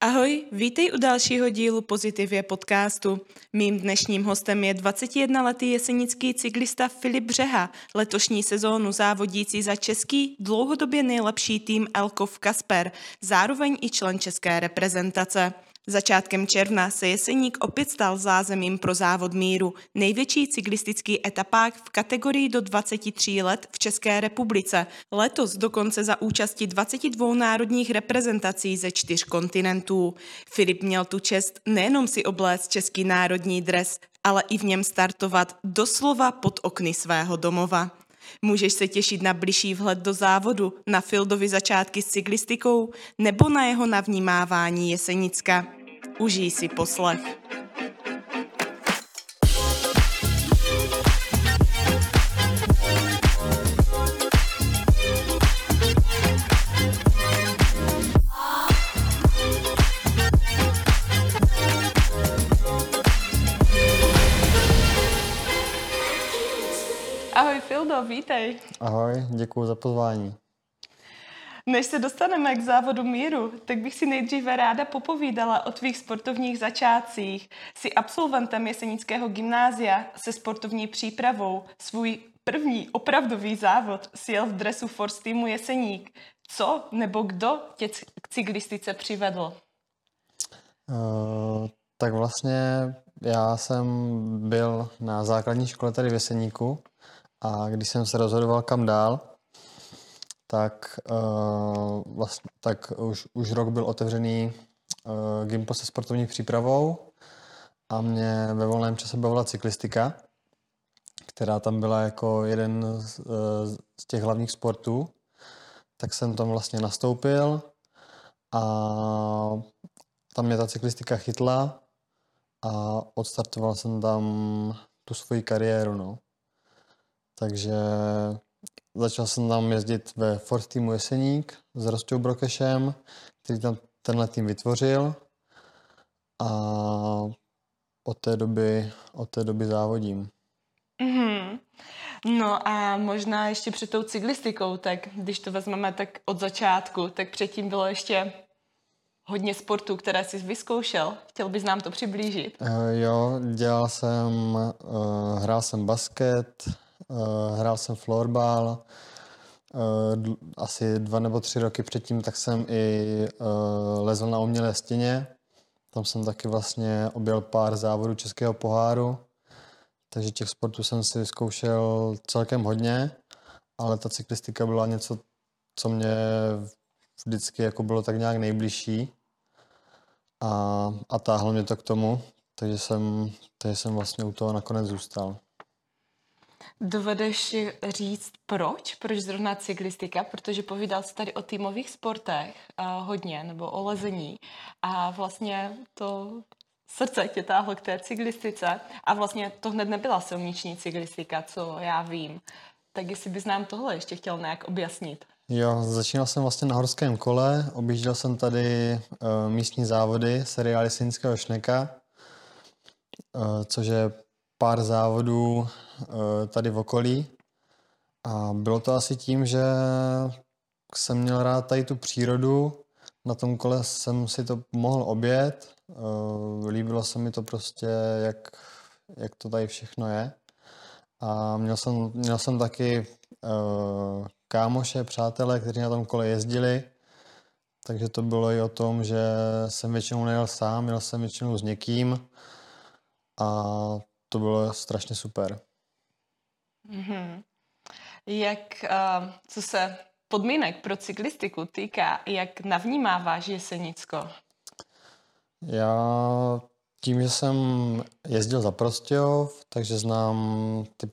Ahoj, vítej u dalšího dílu Pozitivě podcastu. Mým dnešním hostem je 21-letý jesenický cyklista Filip Břeha, letošní sezónu závodící za český, dlouhodobě nejlepší tým Elkov Kasper, zároveň i člen české reprezentace. Začátkem června se Jeseník opět stal zázemím pro závod míru, největší cyklistický etapák v kategorii do 23 let v České republice. Letos dokonce za účasti 22 národních reprezentací ze čtyř kontinentů. Filip měl tu čest nejenom si obléct český národní dres, ale i v něm startovat doslova pod okny svého domova. Můžeš se těšit na bližší vhled do závodu, na Fildovi začátky s cyklistikou nebo na jeho navnímávání Jesenicka. Užij si poslech. Ahoj Fildo, vítej. Ahoj, děkuji za pozvání. Než se dostaneme k závodu míru, tak bych si nejdříve ráda popovídala o tvých sportovních začátcích. Jsi absolventem Jesenického gymnázia se sportovní přípravou. Svůj první opravdový závod si jel v dresu Force týmu Jeseník. Co nebo kdo tě k cyklistice přivedl? Uh, tak vlastně já jsem byl na základní škole tady v Jeseníku a když jsem se rozhodoval kam dál, tak, uh, vlastně, tak už, už rok byl otevřený uh, Gimpo se sportovní přípravou a mě ve volném čase bavila cyklistika, která tam byla jako jeden z, uh, z těch hlavních sportů. Tak jsem tam vlastně nastoupil a tam mě ta cyklistika chytla a odstartoval jsem tam tu svoji kariéru. No. Takže Začal jsem tam jezdit ve Ford týmu Jeseník s Rostou Brokešem, který tam tenhle tým vytvořil a od té doby, od té doby závodím. Mm-hmm. No a možná ještě před tou cyklistikou, tak když to vezmeme tak od začátku, tak předtím bylo ještě hodně sportů, které jsi vyzkoušel. Chtěl bys nám to přiblížit? Uh, jo, dělal jsem, uh, hrál jsem basket, hrál jsem florbal, uh, asi dva nebo tři roky předtím, tak jsem i uh, lezl na umělé stěně. Tam jsem taky vlastně objel pár závodů českého poháru, takže těch sportů jsem si vyzkoušel celkem hodně, ale ta cyklistika byla něco, co mě vždycky jako bylo tak nějak nejbližší a, a táhlo mě to k tomu, takže jsem, takže jsem vlastně u toho nakonec zůstal. Dovedeš říct proč? Proč zrovna cyklistika? Protože povídal jsi tady o týmových sportech a hodně, nebo o lezení. A vlastně to srdce tě táhlo k té cyklistice. A vlastně to hned nebyla silniční cyklistika, co já vím. Tak jestli bys nám tohle ještě chtěl nějak objasnit. Jo, začínal jsem vlastně na horském kole, objížděl jsem tady uh, místní závody seriály Sinského šneka, uh, což je pár závodů eh, tady v okolí. A bylo to asi tím, že jsem měl rád tady tu přírodu, na tom kole jsem si to mohl obět, eh, líbilo se mi to prostě, jak, jak to tady všechno je. A měl jsem, měl jsem taky uh, kámoše, přátelé, kteří na tom kole jezdili, takže to bylo i o tom, že jsem většinou nejel sám, jel jsem většinou s někým. A to bylo strašně super. Mm-hmm. Jak, uh, co se podmínek pro cyklistiku týká, jak navnímáváš Jesenicko? Já tím, že jsem jezdil za Prostějov, takže znám ty,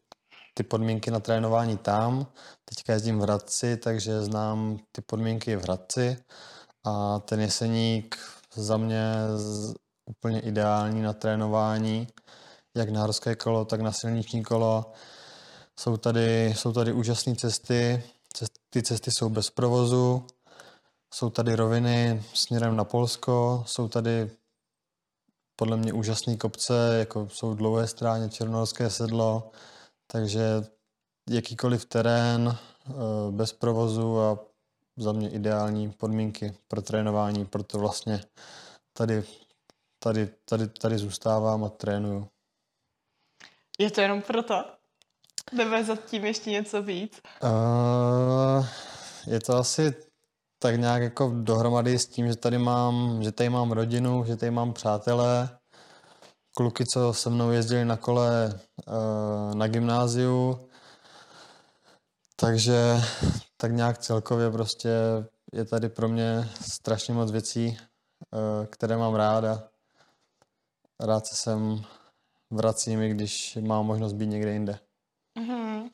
ty podmínky na trénování tam. Teďka jezdím v Hradci, takže znám ty podmínky v Hradci. A ten Jeseník za mě úplně ideální na trénování jak na horské kolo, tak na silniční kolo. Jsou tady, jsou tady úžasné cesty, ty cesty jsou bez provozu, jsou tady roviny směrem na Polsko, jsou tady podle mě úžasné kopce, jako jsou dlouhé stráně, Černohorské sedlo, takže jakýkoliv terén eh, bez provozu a za mě ideální podmínky pro trénování, proto vlastně tady, tady, tady, tady zůstávám a trénuju. Je to jenom proto? Nebo za tím ještě něco víc? Uh, je to asi tak nějak jako dohromady s tím, že tady mám, že tady mám rodinu, že tady mám přátelé, kluky, co se mnou jezdili na kole uh, na gymnáziu, takže tak nějak celkově prostě je tady pro mě strašně moc věcí, uh, které mám rád a rád se sem vracím, i když mám možnost být někde jinde. Mm-hmm.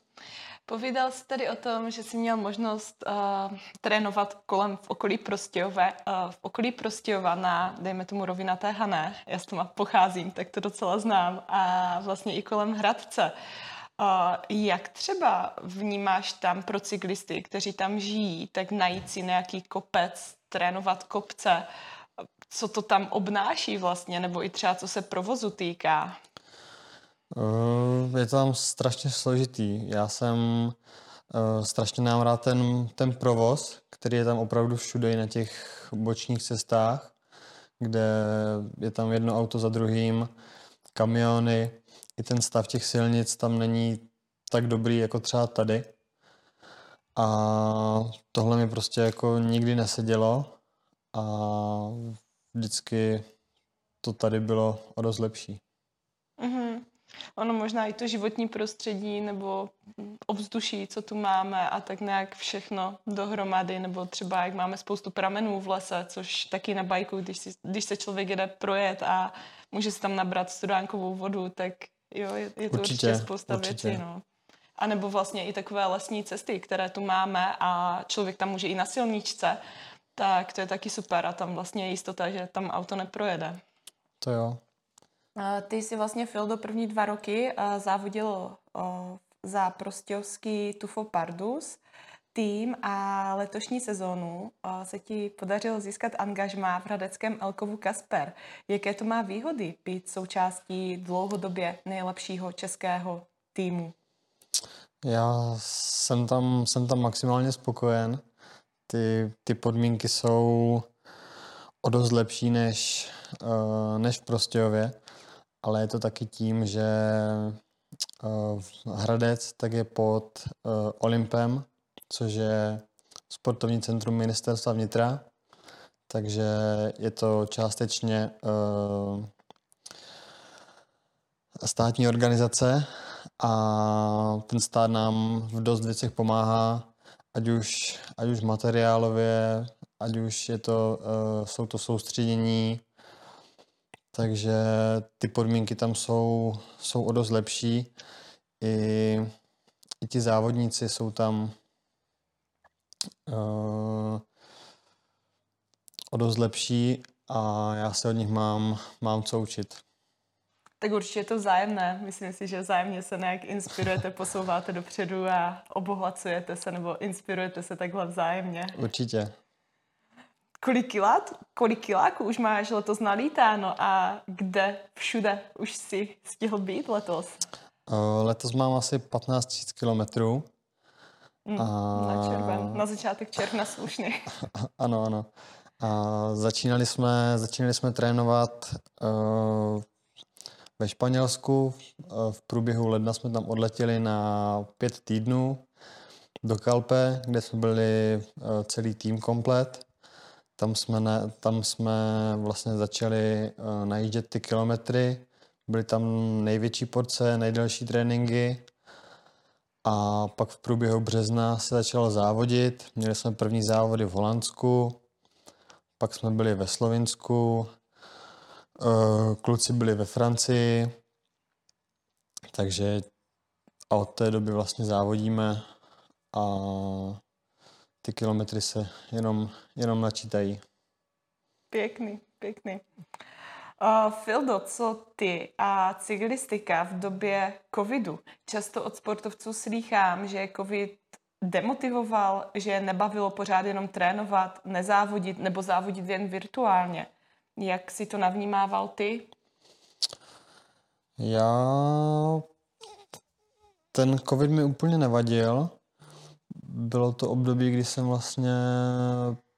Povídal jsi tady o tom, že jsi měl možnost uh, trénovat kolem v okolí Prostějové, uh, v okolí Prostějova na, dejme tomu, rovinaté Hané. Já s tomu pocházím, tak to docela znám. A vlastně i kolem Hradce. Uh, jak třeba vnímáš tam pro cyklisty, kteří tam žijí, tak najít si nějaký kopec, trénovat kopce, co to tam obnáší vlastně, nebo i třeba co se provozu týká? Eh, je to tam strašně složitý. Já jsem uh, strašně nám rád ten, ten provoz, který je tam opravdu všude i na těch bočních cestách, kde je tam jedno auto za druhým, kamiony, i ten stav těch silnic tam není tak dobrý jako třeba tady. A tohle mi prostě jako nikdy nesedělo a vždycky to tady bylo o dost lepší. Mm-hmm ono možná i to životní prostředí nebo obzduší, co tu máme a tak nějak všechno dohromady, nebo třeba jak máme spoustu pramenů v lese, což taky na bajku, když, si, když se člověk jede projet a může si tam nabrat studánkovou vodu, tak jo, je, je to určitě, určitě spousta určitě. věcí. No. A nebo vlastně i takové lesní cesty, které tu máme a člověk tam může i na silničce, tak to je taky super a tam vlastně je jistota, že tam auto neprojede. To jo. Ty jsi vlastně Phil do první dva roky závodil za prostějovský Tufo Pardus tým a letošní sezónu se ti podařilo získat angažmá v hradeckém Elkovu Kasper. Jaké to má výhody být součástí dlouhodobě nejlepšího českého týmu? Já jsem tam, jsem tam maximálně spokojen. Ty, ty podmínky jsou o dost lepší než, než v Prostějově ale je to taky tím, že uh, Hradec tak je pod uh, Olympem, což je sportovní centrum ministerstva vnitra, takže je to částečně uh, státní organizace a ten stát nám v dost věcech pomáhá, ať už, ať už materiálově, ať už je to, jsou to soustředění, takže ty podmínky tam jsou, jsou o dost lepší. I, i ti závodníci jsou tam uh, o dost lepší a já se od nich mám, mám co učit. Tak určitě je to vzájemné. Myslím si, že vzájemně se nějak inspirujete, posouváte dopředu a obohacujete se nebo inspirujete se takhle vzájemně. Určitě kolik, kilát, kolik kiláků už máš letos nalítáno a kde všude už si stihl být letos? Uh, letos mám asi 15 000 kilometrů. Mm, a... Na červen, na začátek června slušný. ano, ano. A začínali jsme, začínali jsme trénovat uh, ve Španělsku. Uh, v průběhu ledna jsme tam odletěli na pět týdnů do Kalpe, kde jsme byli uh, celý tým komplet. Tam jsme, ne, tam jsme vlastně začali uh, najíždět ty kilometry, byly tam největší porce, nejdelší tréninky. A pak v průběhu března se začalo závodit. Měli jsme první závody v Holandsku, pak jsme byli ve Slovinsku, uh, kluci byli ve Francii, takže a od té doby vlastně závodíme a ty kilometry se jenom, jenom načítají. Pěkný, pěkný. Uh, Fildo, co ty a cyklistika v době covidu? Často od sportovců slýchám, že covid demotivoval, že nebavilo pořád jenom trénovat, nezávodit nebo závodit jen virtuálně. Jak si to navnímával ty? Já... Ten covid mi úplně nevadil bylo to období, kdy jsem vlastně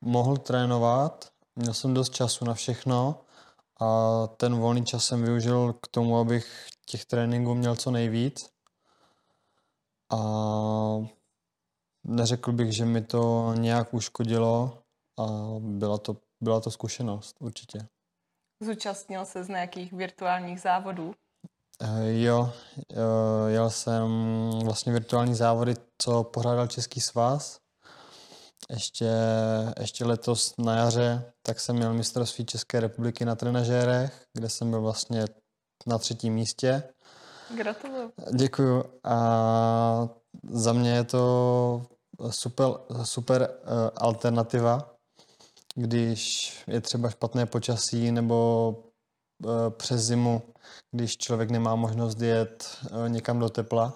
mohl trénovat, měl jsem dost času na všechno a ten volný čas jsem využil k tomu, abych těch tréninků měl co nejvíc. A neřekl bych, že mi to nějak uškodilo a byla to, byla to zkušenost určitě. Zúčastnil se z nějakých virtuálních závodů? Eh, jo, eh, jel jsem vlastně virtuální závody, co pořádal Český svaz. Ještě, ještě letos na jaře, tak jsem měl mistrovství České republiky na trenažérech, kde jsem byl vlastně na třetím místě. Gratuluju. Děkuju. A za mě je to super, super uh, alternativa, když je třeba špatné počasí nebo uh, přes zimu, když člověk nemá možnost jet uh, někam do tepla,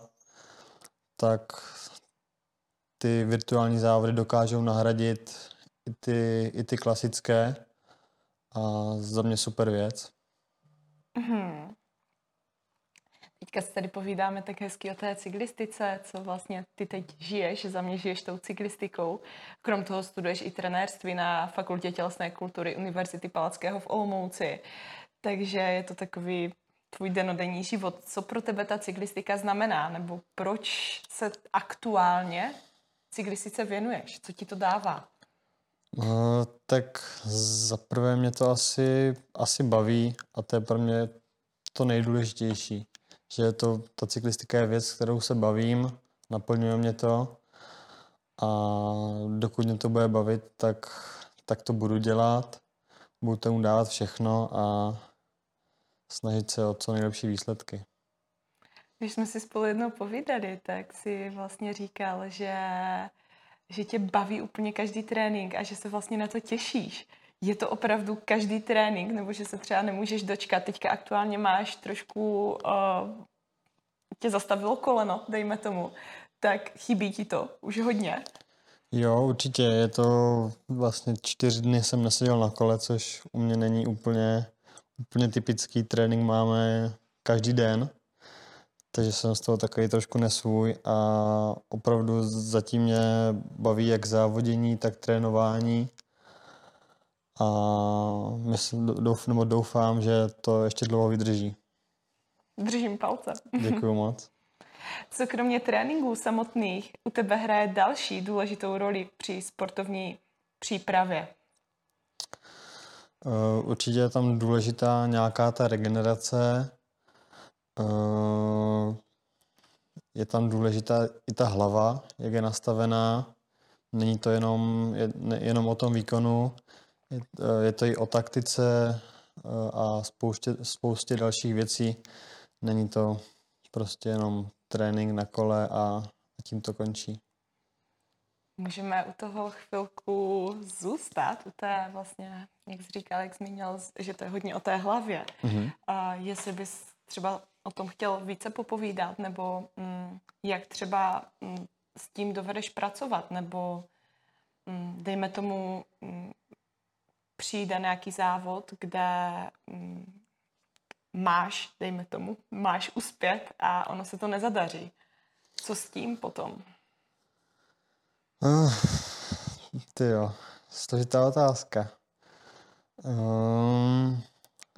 tak ty virtuální závody dokážou nahradit i ty, i ty klasické a za mě super věc. Mm-hmm. Teďka si tady povídáme tak hezky o té cyklistice, co vlastně ty teď žiješ, za mě žiješ tou cyklistikou. Krom toho studuješ i trenérství na Fakultě tělesné kultury Univerzity Palackého v Olomouci. Takže je to takový tvůj denodenní život. Co pro tebe ta cyklistika znamená? Nebo proč se aktuálně cyklistice věnuješ? Co ti to dává? Uh, tak za prvé mě to asi, asi baví a to je pro mě to nejdůležitější že to, ta cyklistika je věc, kterou se bavím, naplňuje mě to a dokud mě to bude bavit, tak, tak to budu dělat, budu tomu dávat všechno a snažit se o co nejlepší výsledky. Když jsme si spolu jednou povídali, tak si vlastně říkal, že, že tě baví úplně každý trénink a že se vlastně na to těšíš. Je to opravdu každý trénink, nebo že se třeba nemůžeš dočkat? Teďka aktuálně máš trošku, uh, tě zastavilo koleno, dejme tomu, tak chybí ti to už hodně. Jo, určitě. Je to vlastně čtyři dny jsem neseděl na kole, což u mě není úplně, úplně typický. Trénink máme každý den, takže jsem z toho takový trošku nesvůj a opravdu zatím mě baví jak závodění, tak trénování a myslím, douf, nebo doufám, že to ještě dlouho vydrží. Držím palce. Děkuji moc. Co kromě tréninků samotných u tebe hraje další důležitou roli při sportovní přípravě? Uh, určitě je tam důležitá nějaká ta regenerace. Uh, je tam důležitá i ta hlava, jak je nastavená. Není to jenom, je, ne, jenom o tom výkonu, je, je to i o taktice a spoustě, spoustě dalších věcí. Není to prostě jenom trénink na kole a, a tím to končí. Můžeme u toho chvilku zůstat, u té vlastně, jak jsi říkal, jak zmínil, že to je hodně o té hlavě. Mm-hmm. A jestli bys třeba o tom chtěl více popovídat, nebo mm, jak třeba mm, s tím dovedeš pracovat, nebo mm, dejme tomu, mm, přijde nějaký závod, kde mm, máš, dejme tomu, máš uspět a ono se to nezadaří. Co s tím potom? Uh, ty jo, složitá otázka. Um...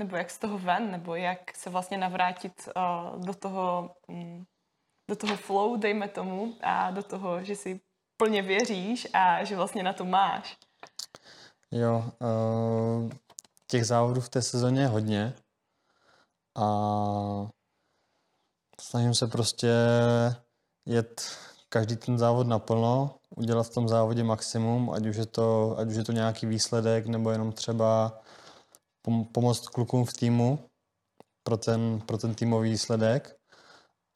Nebo jak z toho ven, nebo jak se vlastně navrátit uh, do toho um, do toho flow, dejme tomu, a do toho, že si plně věříš a že vlastně na to máš. Jo, uh, těch závodů v té sezóně je hodně a snažím se prostě jet každý ten závod naplno, udělat v tom závodě maximum, ať už je to, ať už je to nějaký výsledek, nebo jenom třeba pom- pomoct klukům v týmu pro ten, pro ten týmový výsledek.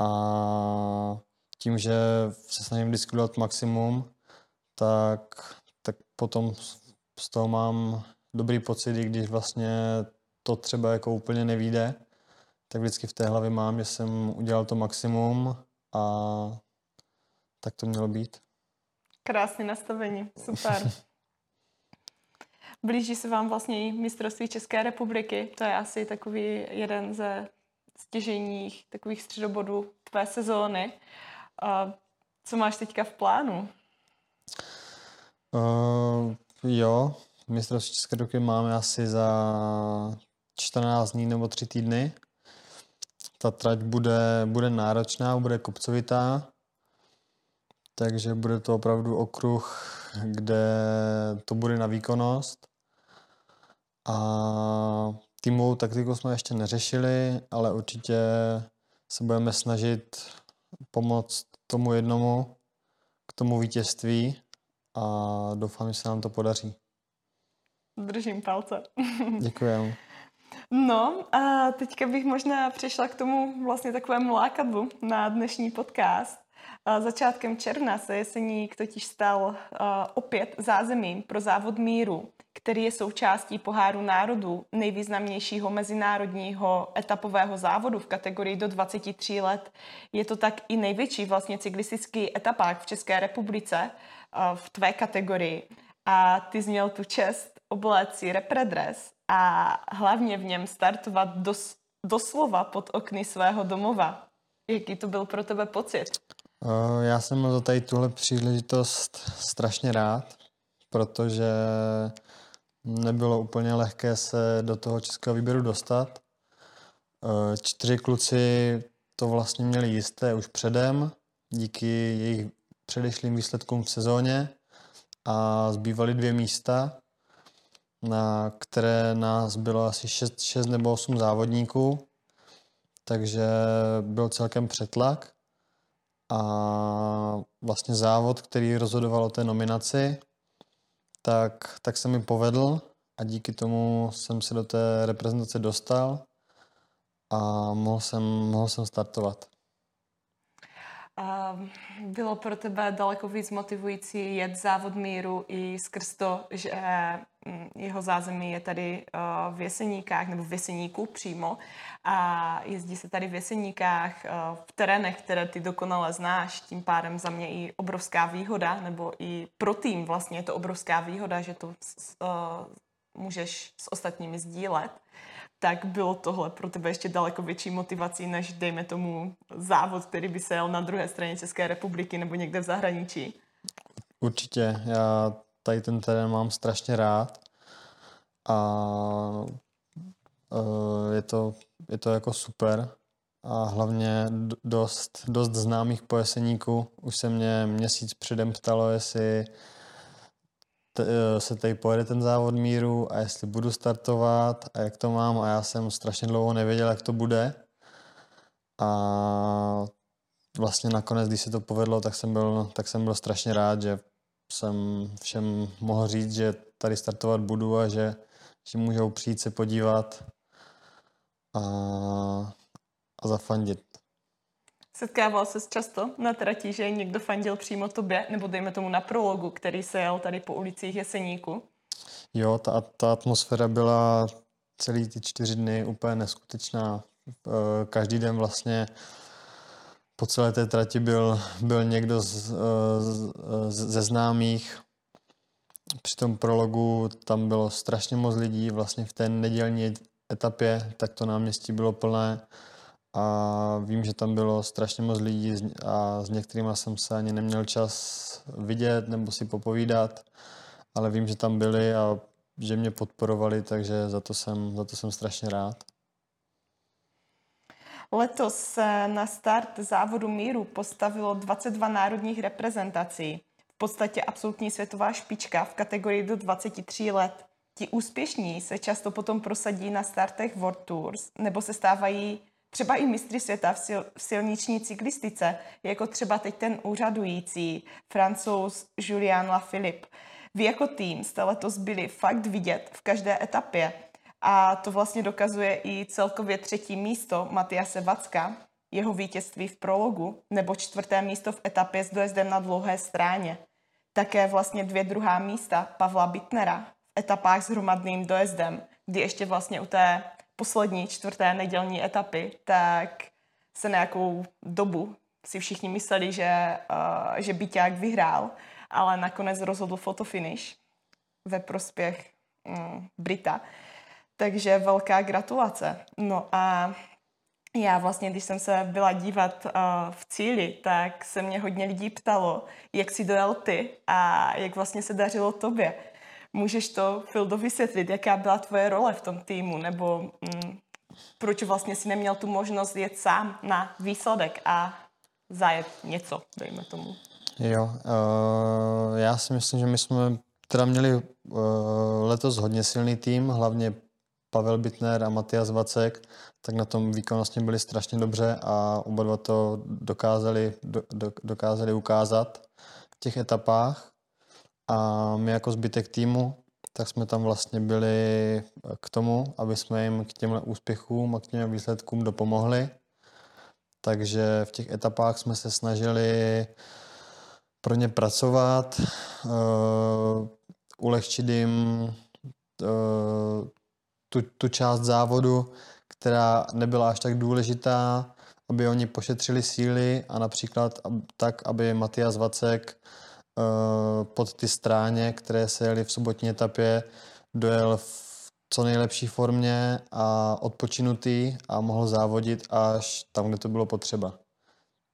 A tím, že se snažím diskutovat maximum, tak, tak potom z toho mám dobrý pocit, i když vlastně to třeba jako úplně nevíde, tak vždycky v té hlavě mám, že jsem udělal to maximum a tak to mělo být. Krásné nastavení, super. Blíží se vám vlastně i mistrovství České republiky. To je asi takový jeden ze stěžejních takových středobodů tvé sezóny. A co máš teďka v plánu? Uh, jo, mistrovství České republiky máme asi za 14 dní nebo 3 týdny. Ta trať bude, bude náročná, bude kopcovitá, takže bude to opravdu okruh, kde to bude na výkonnost. A týmovou taktiku jsme ještě neřešili, ale určitě se budeme snažit pomoct tomu jednomu k tomu vítězství a doufám, že se nám to podaří. Držím palce. Děkujem. No a teďka bych možná přešla k tomu vlastně takovému lákadlu na dnešní podcast. Začátkem června se Jeseník totiž stal opět zázemím pro závod míru, který je součástí poháru národů, nejvýznamnějšího mezinárodního etapového závodu v kategorii do 23 let. Je to tak i největší vlastně cyklistický etapák v České republice v tvé kategorii. A ty jsi měl tu čest obléct si repredres a hlavně v něm startovat dos, doslova pod okny svého domova. Jaký to byl pro tebe pocit? Já jsem za tady tuhle příležitost strašně rád, protože nebylo úplně lehké se do toho českého výběru dostat. Čtyři kluci to vlastně měli jisté už předem, díky jejich předešlým výsledkům v sezóně a zbývaly dvě místa, na které nás bylo asi 6, 6 nebo 8 závodníků, takže byl celkem přetlak a vlastně závod, který rozhodoval o té nominaci, tak, tak se mi povedl a díky tomu jsem se do té reprezentace dostal a mohl jsem, mohl jsem startovat. A bylo pro tebe daleko víc motivující jet závod míru i skrz to, že mm, jeho zázemí je tady v Jeseníkách nebo v Jeseníku přímo a jezdí se tady v Jeseníkách v terénech, které ty dokonale znáš, tím pádem za mě i obrovská výhoda, nebo i pro tým vlastně je to obrovská výhoda, že to můžeš s ostatními sdílet tak bylo tohle pro tebe ještě daleko větší motivací, než dejme tomu závod, který by se jel na druhé straně České republiky nebo někde v zahraničí. Určitě, já tady ten terén mám strašně rád a uh, je, to, je to jako super a hlavně dost, dost známých pojeseníků. Už se mě měsíc předem ptalo, jestli Eh, se tady pojede ten závod míru a jestli budu startovat a jak to mám a já jsem strašně dlouho nevěděl, jak to bude. A vlastně nakonec, když se to povedlo, tak jsem byl, tak jsem byl strašně rád, že jsem všem mohl říct, že tady startovat budu a že, že můžou přijít se podívat a, a zafandit. Setkával se často na trati, že někdo fandil přímo tobě, nebo dejme tomu na prologu, který se jel tady po ulicích Jeseníku? Jo, ta, ta atmosféra byla celý ty čtyři dny úplně neskutečná. Každý den vlastně po celé té trati byl, byl někdo z, eh, z, ze známých. Při tom prologu tam bylo strašně moc lidí, vlastně v té nedělní etapě, tak to náměstí bylo plné a vím, že tam bylo strašně moc lidí a s některými jsem se ani neměl čas vidět nebo si popovídat, ale vím, že tam byli a že mě podporovali, takže za to jsem, za to jsem strašně rád. Letos na start závodu míru postavilo 22 národních reprezentací. V podstatě absolutní světová špička v kategorii do 23 let. Ti úspěšní se často potom prosadí na startech World Tours nebo se stávají třeba i mistry světa v, sil, v silniční cyklistice, jako třeba teď ten úřadující francouz Julian Lafilippe. Vy jako tým jste letos byli fakt vidět v každé etapě a to vlastně dokazuje i celkově třetí místo Matiase Vacka, jeho vítězství v prologu, nebo čtvrté místo v etapě s dojezdem na dlouhé stráně. Také vlastně dvě druhá místa Pavla Bitnera v etapách s hromadným dojezdem, kdy ještě vlastně u té poslední čtvrté nedělní etapy, tak se nějakou dobu si všichni mysleli, že, uh, že Byťák vyhrál, ale nakonec rozhodl fotofinish ve prospěch um, Brita. Takže velká gratulace. No a já vlastně, když jsem se byla dívat uh, v cíli, tak se mě hodně lidí ptalo, jak si dojel ty a jak vlastně se dařilo tobě. Můžeš to, Fildo, vysvětlit, jaká byla tvoje role v tom týmu, nebo mm, proč vlastně si neměl tu možnost jet sám na výsledek a zajet něco, dejme tomu. Jo, uh, já si myslím, že my jsme teda měli uh, letos hodně silný tým, hlavně Pavel Bitner a Matias Vacek, tak na tom výkonnostně byli strašně dobře a oba dva to dokázali, do, do, dokázali ukázat v těch etapách. A my jako zbytek týmu, tak jsme tam vlastně byli k tomu, aby jsme jim k těmhle úspěchům a k těm výsledkům dopomohli. Takže v těch etapách jsme se snažili pro ně pracovat, uh, ulehčit jim uh, tu, tu část závodu, která nebyla až tak důležitá, aby oni pošetřili síly a například tak, aby Matias Vacek uh, pod ty stráně, které se jeli v sobotní etapě, dojel v co nejlepší formě a odpočinutý a mohl závodit až tam, kde to bylo potřeba.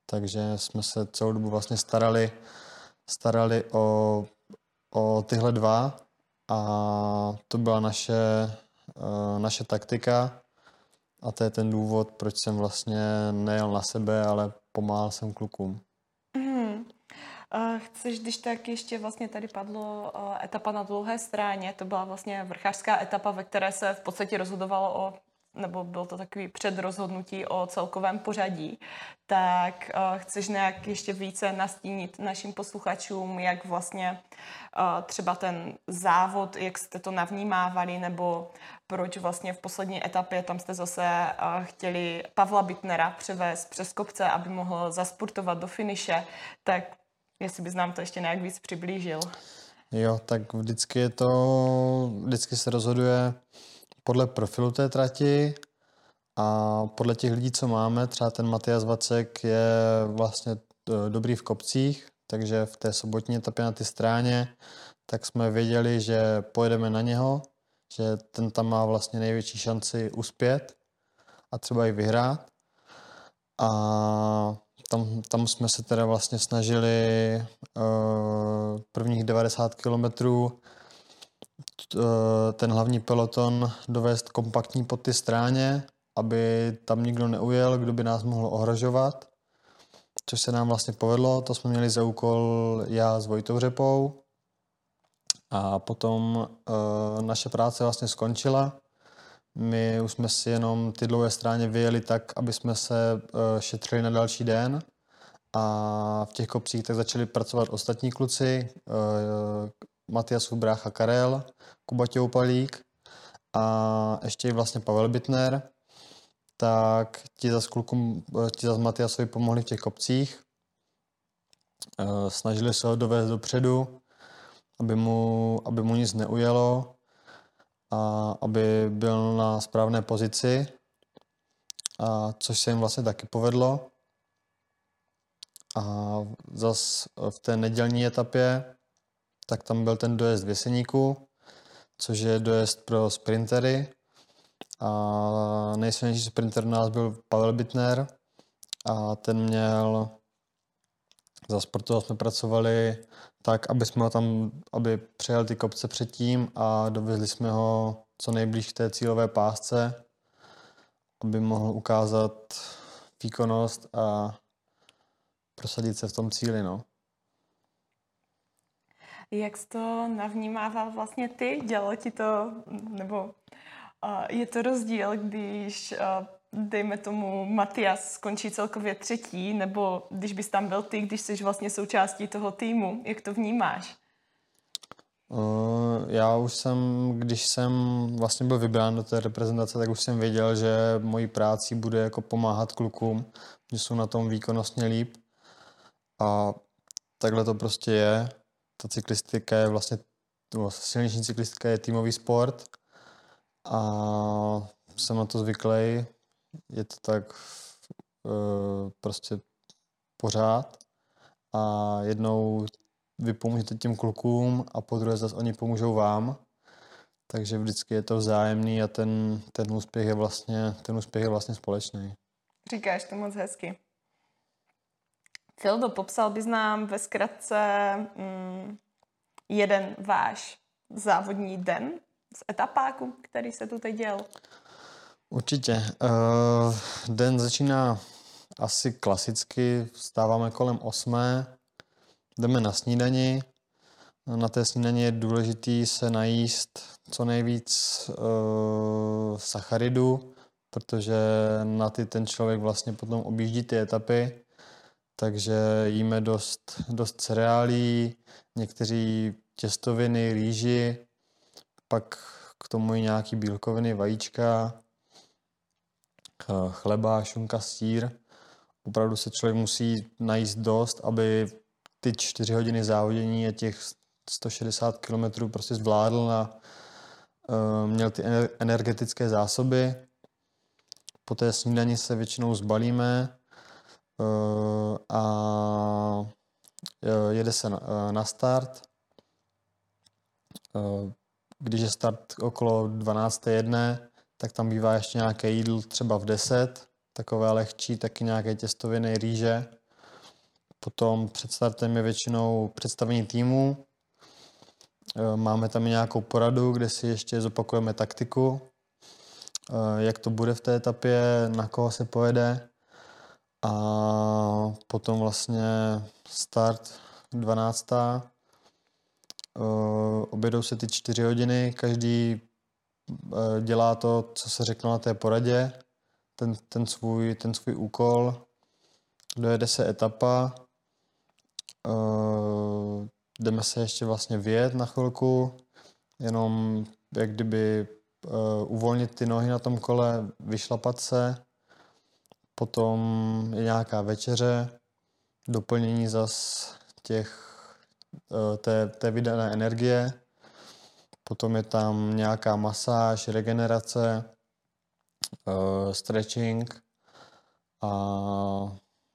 Takže jsme se celou dobu vlastně starali, starali o, o tyhle dva a to byla naše, uh, naše taktika a to je ten důvod, proč jsem vlastně nejel na sebe, ale pomáhal jsem klukům. Chceš, když tak ještě vlastně tady padlo etapa na dlouhé stráně, to byla vlastně vrchářská etapa, ve které se v podstatě rozhodovalo o nebo byl to takový předrozhodnutí o celkovém pořadí, tak uh, chceš nějak ještě více nastínit našim posluchačům, jak vlastně uh, třeba ten závod, jak jste to navnímávali, nebo proč vlastně v poslední etapě tam jste zase uh, chtěli Pavla Bitnera převést přes kopce, aby mohl zasportovat do finiše, tak jestli bys nám to ještě nějak víc přiblížil. Jo, tak vždycky je to, vždycky se rozhoduje podle profilu té trati a podle těch lidí, co máme, třeba ten Matias Vacek je vlastně e, dobrý v kopcích, takže v té sobotní etapě na ty stráně, tak jsme věděli, že pojedeme na něho, že ten tam má vlastně největší šanci uspět a třeba i vyhrát. A tam, tam jsme se teda vlastně snažili uh, prvních 90 kilometrů Eh, ten hlavní peloton dovést kompaktní pod ty stráně, aby tam nikdo neujel, kdo by nás mohl ohrožovat. Což se nám vlastně povedlo, to jsme měli za úkol já s Vojtou Řepou. A potom e, naše práce vlastně skončila. My už jsme si jenom ty dlouhé stráně vyjeli tak, aby jsme se e, šetřili na další den. A v těch kopcích tak začali pracovat ostatní kluci, e, Matiasův brácha Karel, Kuba Těupalík a ještě i vlastně Pavel Bitner, tak ti za klukům, ti za Matiasovi pomohli v těch kopcích. Eh, snažili se ho dovést dopředu, aby mu, aby mu nic neujelo a aby byl na správné pozici, a což se jim vlastně taky povedlo. A zas v té nedělní etapě tak tam byl ten dojezd Věseníku, což je dojezd pro sprintery. A nejsilnější sprinter nás byl Pavel Bitner a ten měl, za sportovou jsme pracovali tak, aby jsme ho tam, aby přejel ty kopce předtím a dovezli jsme ho co nejblíž k té cílové pásce, aby mohl ukázat výkonnost a prosadit se v tom cíli. No. Jak jsi to navnímával vlastně ty? Dělalo ti to, nebo uh, je to rozdíl, když, uh, dejme tomu, Matias skončí celkově třetí, nebo když bys tam byl ty, když jsi vlastně součástí toho týmu, jak to vnímáš? Uh, já už jsem, když jsem vlastně byl vybrán do té reprezentace, tak už jsem věděl, že mojí práci bude jako pomáhat klukům, že jsou na tom výkonnostně líp. A takhle to prostě je ta cyklistika je vlastně, silniční cyklistika je týmový sport a jsem na to zvyklý. Je to tak uh, prostě pořád a jednou vy pomůžete těm klukům a po druhé zase oni pomůžou vám. Takže vždycky je to vzájemný a ten, ten úspěch je vlastně, ten úspěch je vlastně společný. Říkáš to moc hezky. Fildo, popsal bys nám ve zkratce mm, jeden váš závodní den z etapáku, který se tu teď děl? Určitě. Uh, den začíná asi klasicky, vstáváme kolem 8, jdeme na snídani. Na té snídani je důležitý se najíst co nejvíc uh, sacharidu, protože na ty ten člověk vlastně potom objíždí ty etapy, takže jíme dost, dost cereálí, někteří těstoviny, rýži, pak k tomu i nějaký bílkoviny, vajíčka, chleba, šunka, sír. Opravdu se člověk musí najíst dost, aby ty čtyři hodiny závodění a těch 160 km prostě zvládl a uh, měl ty energetické zásoby. Po té snídani se většinou zbalíme uh, a jede se na, na start. Když je start okolo 12. tak tam bývá ještě nějaké jídlo třeba v 10, takové lehčí, taky nějaké těstoviny, rýže. Potom před startem je většinou představení týmu. E, máme tam nějakou poradu, kde si ještě zopakujeme taktiku, e, jak to bude v té etapě, na koho se pojede. A potom vlastně start 12. E, obědou se ty čtyři hodiny, každý dělá to, co se řeklo na té poradě, ten, ten, svůj, ten svůj úkol, dojede se etapa, uh, jdeme se ještě vlastně vyjet na chvilku, jenom jak kdyby uh, uvolnit ty nohy na tom kole, vyšlapat se, potom je nějaká večeře, doplnění zas těch, uh, té, té vydané energie, Potom je tam nějaká masáž, regenerace, uh, stretching a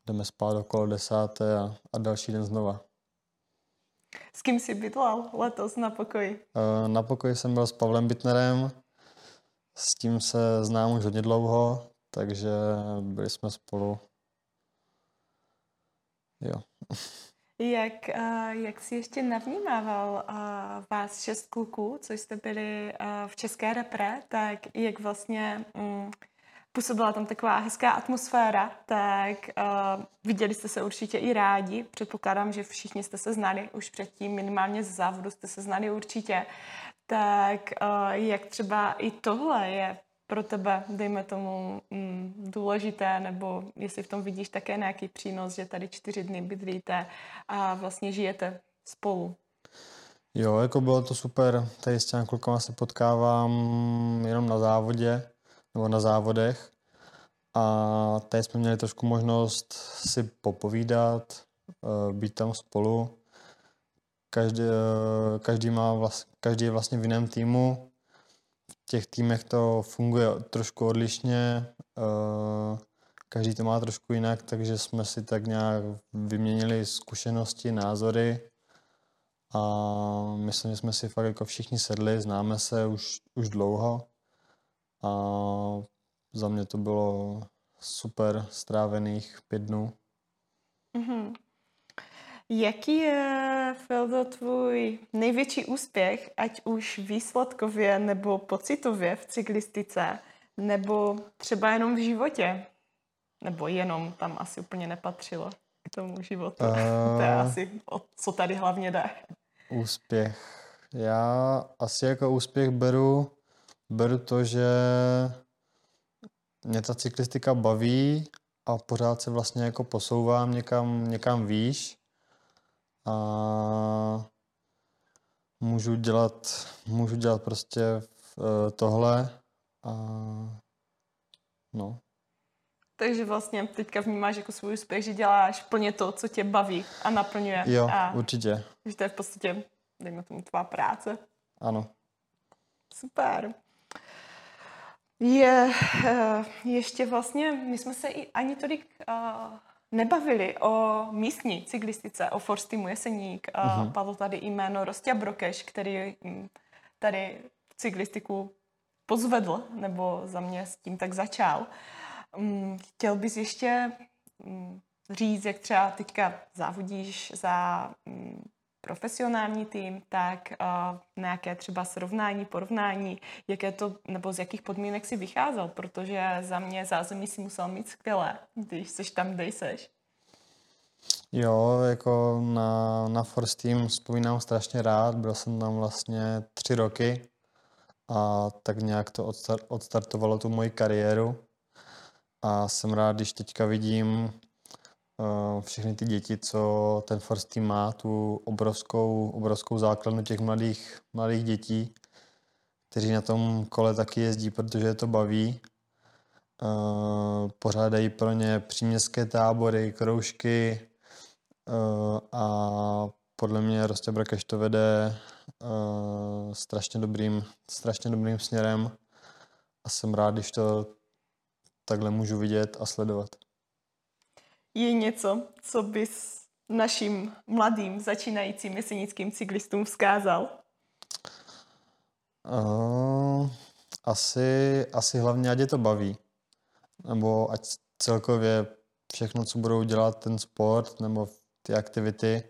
jdeme spát okolo desáté a, a další den znova. S kým jsi bydlel letos na pokoji? Uh, na pokoji jsem byl s Pavlem Bitnerem, s tím se znám už hodně dlouho, takže byli jsme spolu. Jo. Jak, jak jsi ještě navnímával vás šest kluků, co jste byli v České repre, tak jak vlastně um, působila tam taková hezká atmosféra, tak viděli jste se určitě i rádi. Předpokládám, že všichni jste se znali už předtím, minimálně z závodu jste se znali určitě. Tak jak třeba i tohle je pro tebe, dejme tomu, mm, důležité, nebo jestli v tom vidíš také nějaký přínos, že tady čtyři dny bydlíte a vlastně žijete spolu. Jo, jako bylo to super. Tady s těmi klukama se potkávám jenom na závodě, nebo na závodech. A tady jsme měli trošku možnost si popovídat, eh, být tam spolu. Každý, eh, každý, má vlast, každý je vlastně v jiném týmu, těch týmech to funguje trošku odlišně, eh, každý to má trošku jinak, takže jsme si tak nějak vyměnili zkušenosti, názory a myslím, že jsme si fakt jako všichni sedli, známe se už, už dlouho a za mě to bylo super strávených pět dnů. Mm-hmm. Jaký je, Feldo, tvůj největší úspěch, ať už výsledkově nebo pocitově v cyklistice, nebo třeba jenom v životě? Nebo jenom tam asi úplně nepatřilo k tomu životu. Uh, to je asi o co tady hlavně jde. Úspěch. Já asi jako úspěch beru, beru to, že mě ta cyklistika baví a pořád se vlastně jako posouvám někam, někam výš a můžu dělat, můžu dělat prostě eh, tohle a no. Takže vlastně teďka vnímáš jako svůj úspěch, že děláš plně to, co tě baví a naplňuje. Jo, a určitě. Že to je v podstatě, dejme tomu, tvá práce. Ano. Super. Je uh, ještě vlastně, my jsme se i ani tolik uh, nebavili o místní cyklistice, o Forstimu Jeseník. Uh-huh. Padlo tady jméno Rostia Brokeš, který mm, tady cyklistiku pozvedl, nebo za mě s tím tak začal. Um, chtěl bys ještě um, říct, jak třeba teďka závodíš za profesionální tým, tak uh, nějaké třeba srovnání, porovnání, jaké to, nebo z jakých podmínek si vycházel, protože za mě zázemí si musel mít skvělé, když jsi tam, kde jsi. Jo, jako na, na Force Team vzpomínám strašně rád, byl jsem tam vlastně tři roky a tak nějak to odstartovalo tu moji kariéru a jsem rád, když teďka vidím všechny ty děti, co ten Force Team má, tu obrovskou, obrovskou základnu těch mladých, mladých dětí, kteří na tom kole taky jezdí, protože je to baví. Uh, pořádají pro ně příměstské tábory, kroužky, Uh, a podle mě Rostě Brakeš to vede strašně, dobrým, strašně dobrým směrem a jsem rád, když to takhle můžu vidět a sledovat. Je něco, co bys našim mladým začínajícím jesenickým cyklistům vzkázal? Uh, asi, asi hlavně, ať je to baví. Nebo ať celkově všechno, co budou dělat ten sport, nebo ty aktivity,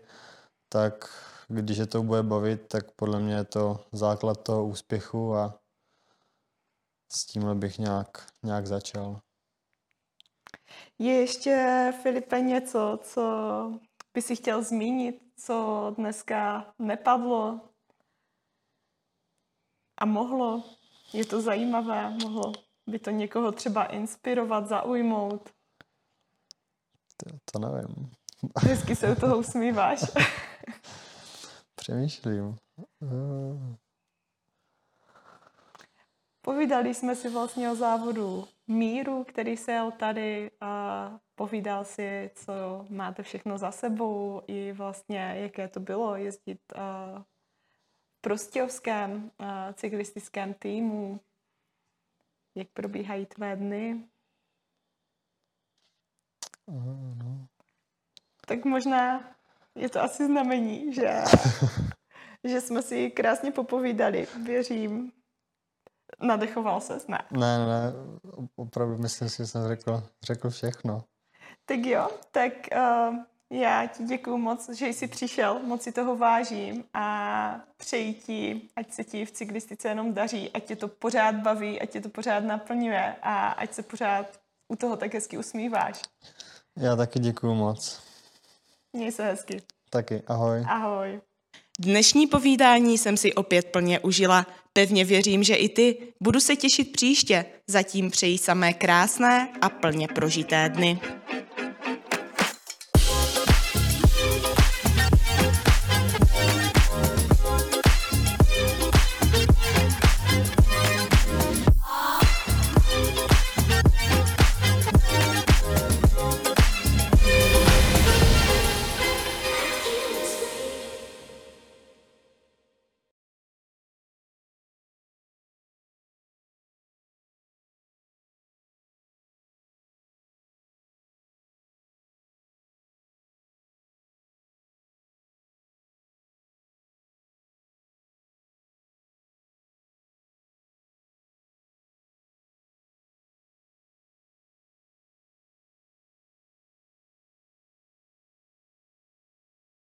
tak když je to bude bavit, tak podle mě je to základ toho úspěchu a s tímhle bych nějak, nějak začal. Je ještě, Filipe, něco, co by si chtěl zmínit, co dneska nepadlo a mohlo? Je to zajímavé, mohlo by to někoho třeba inspirovat, zaujmout? To, to nevím. Hezky se u toho usmíváš. Přemýšlím. Povídali jsme si vlastně o závodu Míru, který se jel tady a povídal si, co máte všechno za sebou i vlastně, jaké to bylo jezdit v prostějovském cyklistickém týmu, jak probíhají tvé dny. no tak možná je to asi znamení, že, že jsme si krásně popovídali, věřím. Nadechoval se, ne? Ne, ne, ne, opravdu myslím si, že jsem řekl, řekl všechno. Tak jo, tak uh, já ti děkuji moc, že jsi přišel, moc si toho vážím a přeji ti, ať se ti v cyklistice jenom daří, ať tě to pořád baví, ať tě to pořád naplňuje a ať se pořád u toho tak hezky usmíváš. Já taky děkuji moc. Měj se hezky. Taky, ahoj. Ahoj. Dnešní povídání jsem si opět plně užila. Pevně věřím, že i ty. Budu se těšit příště. Zatím přeji samé krásné a plně prožité dny.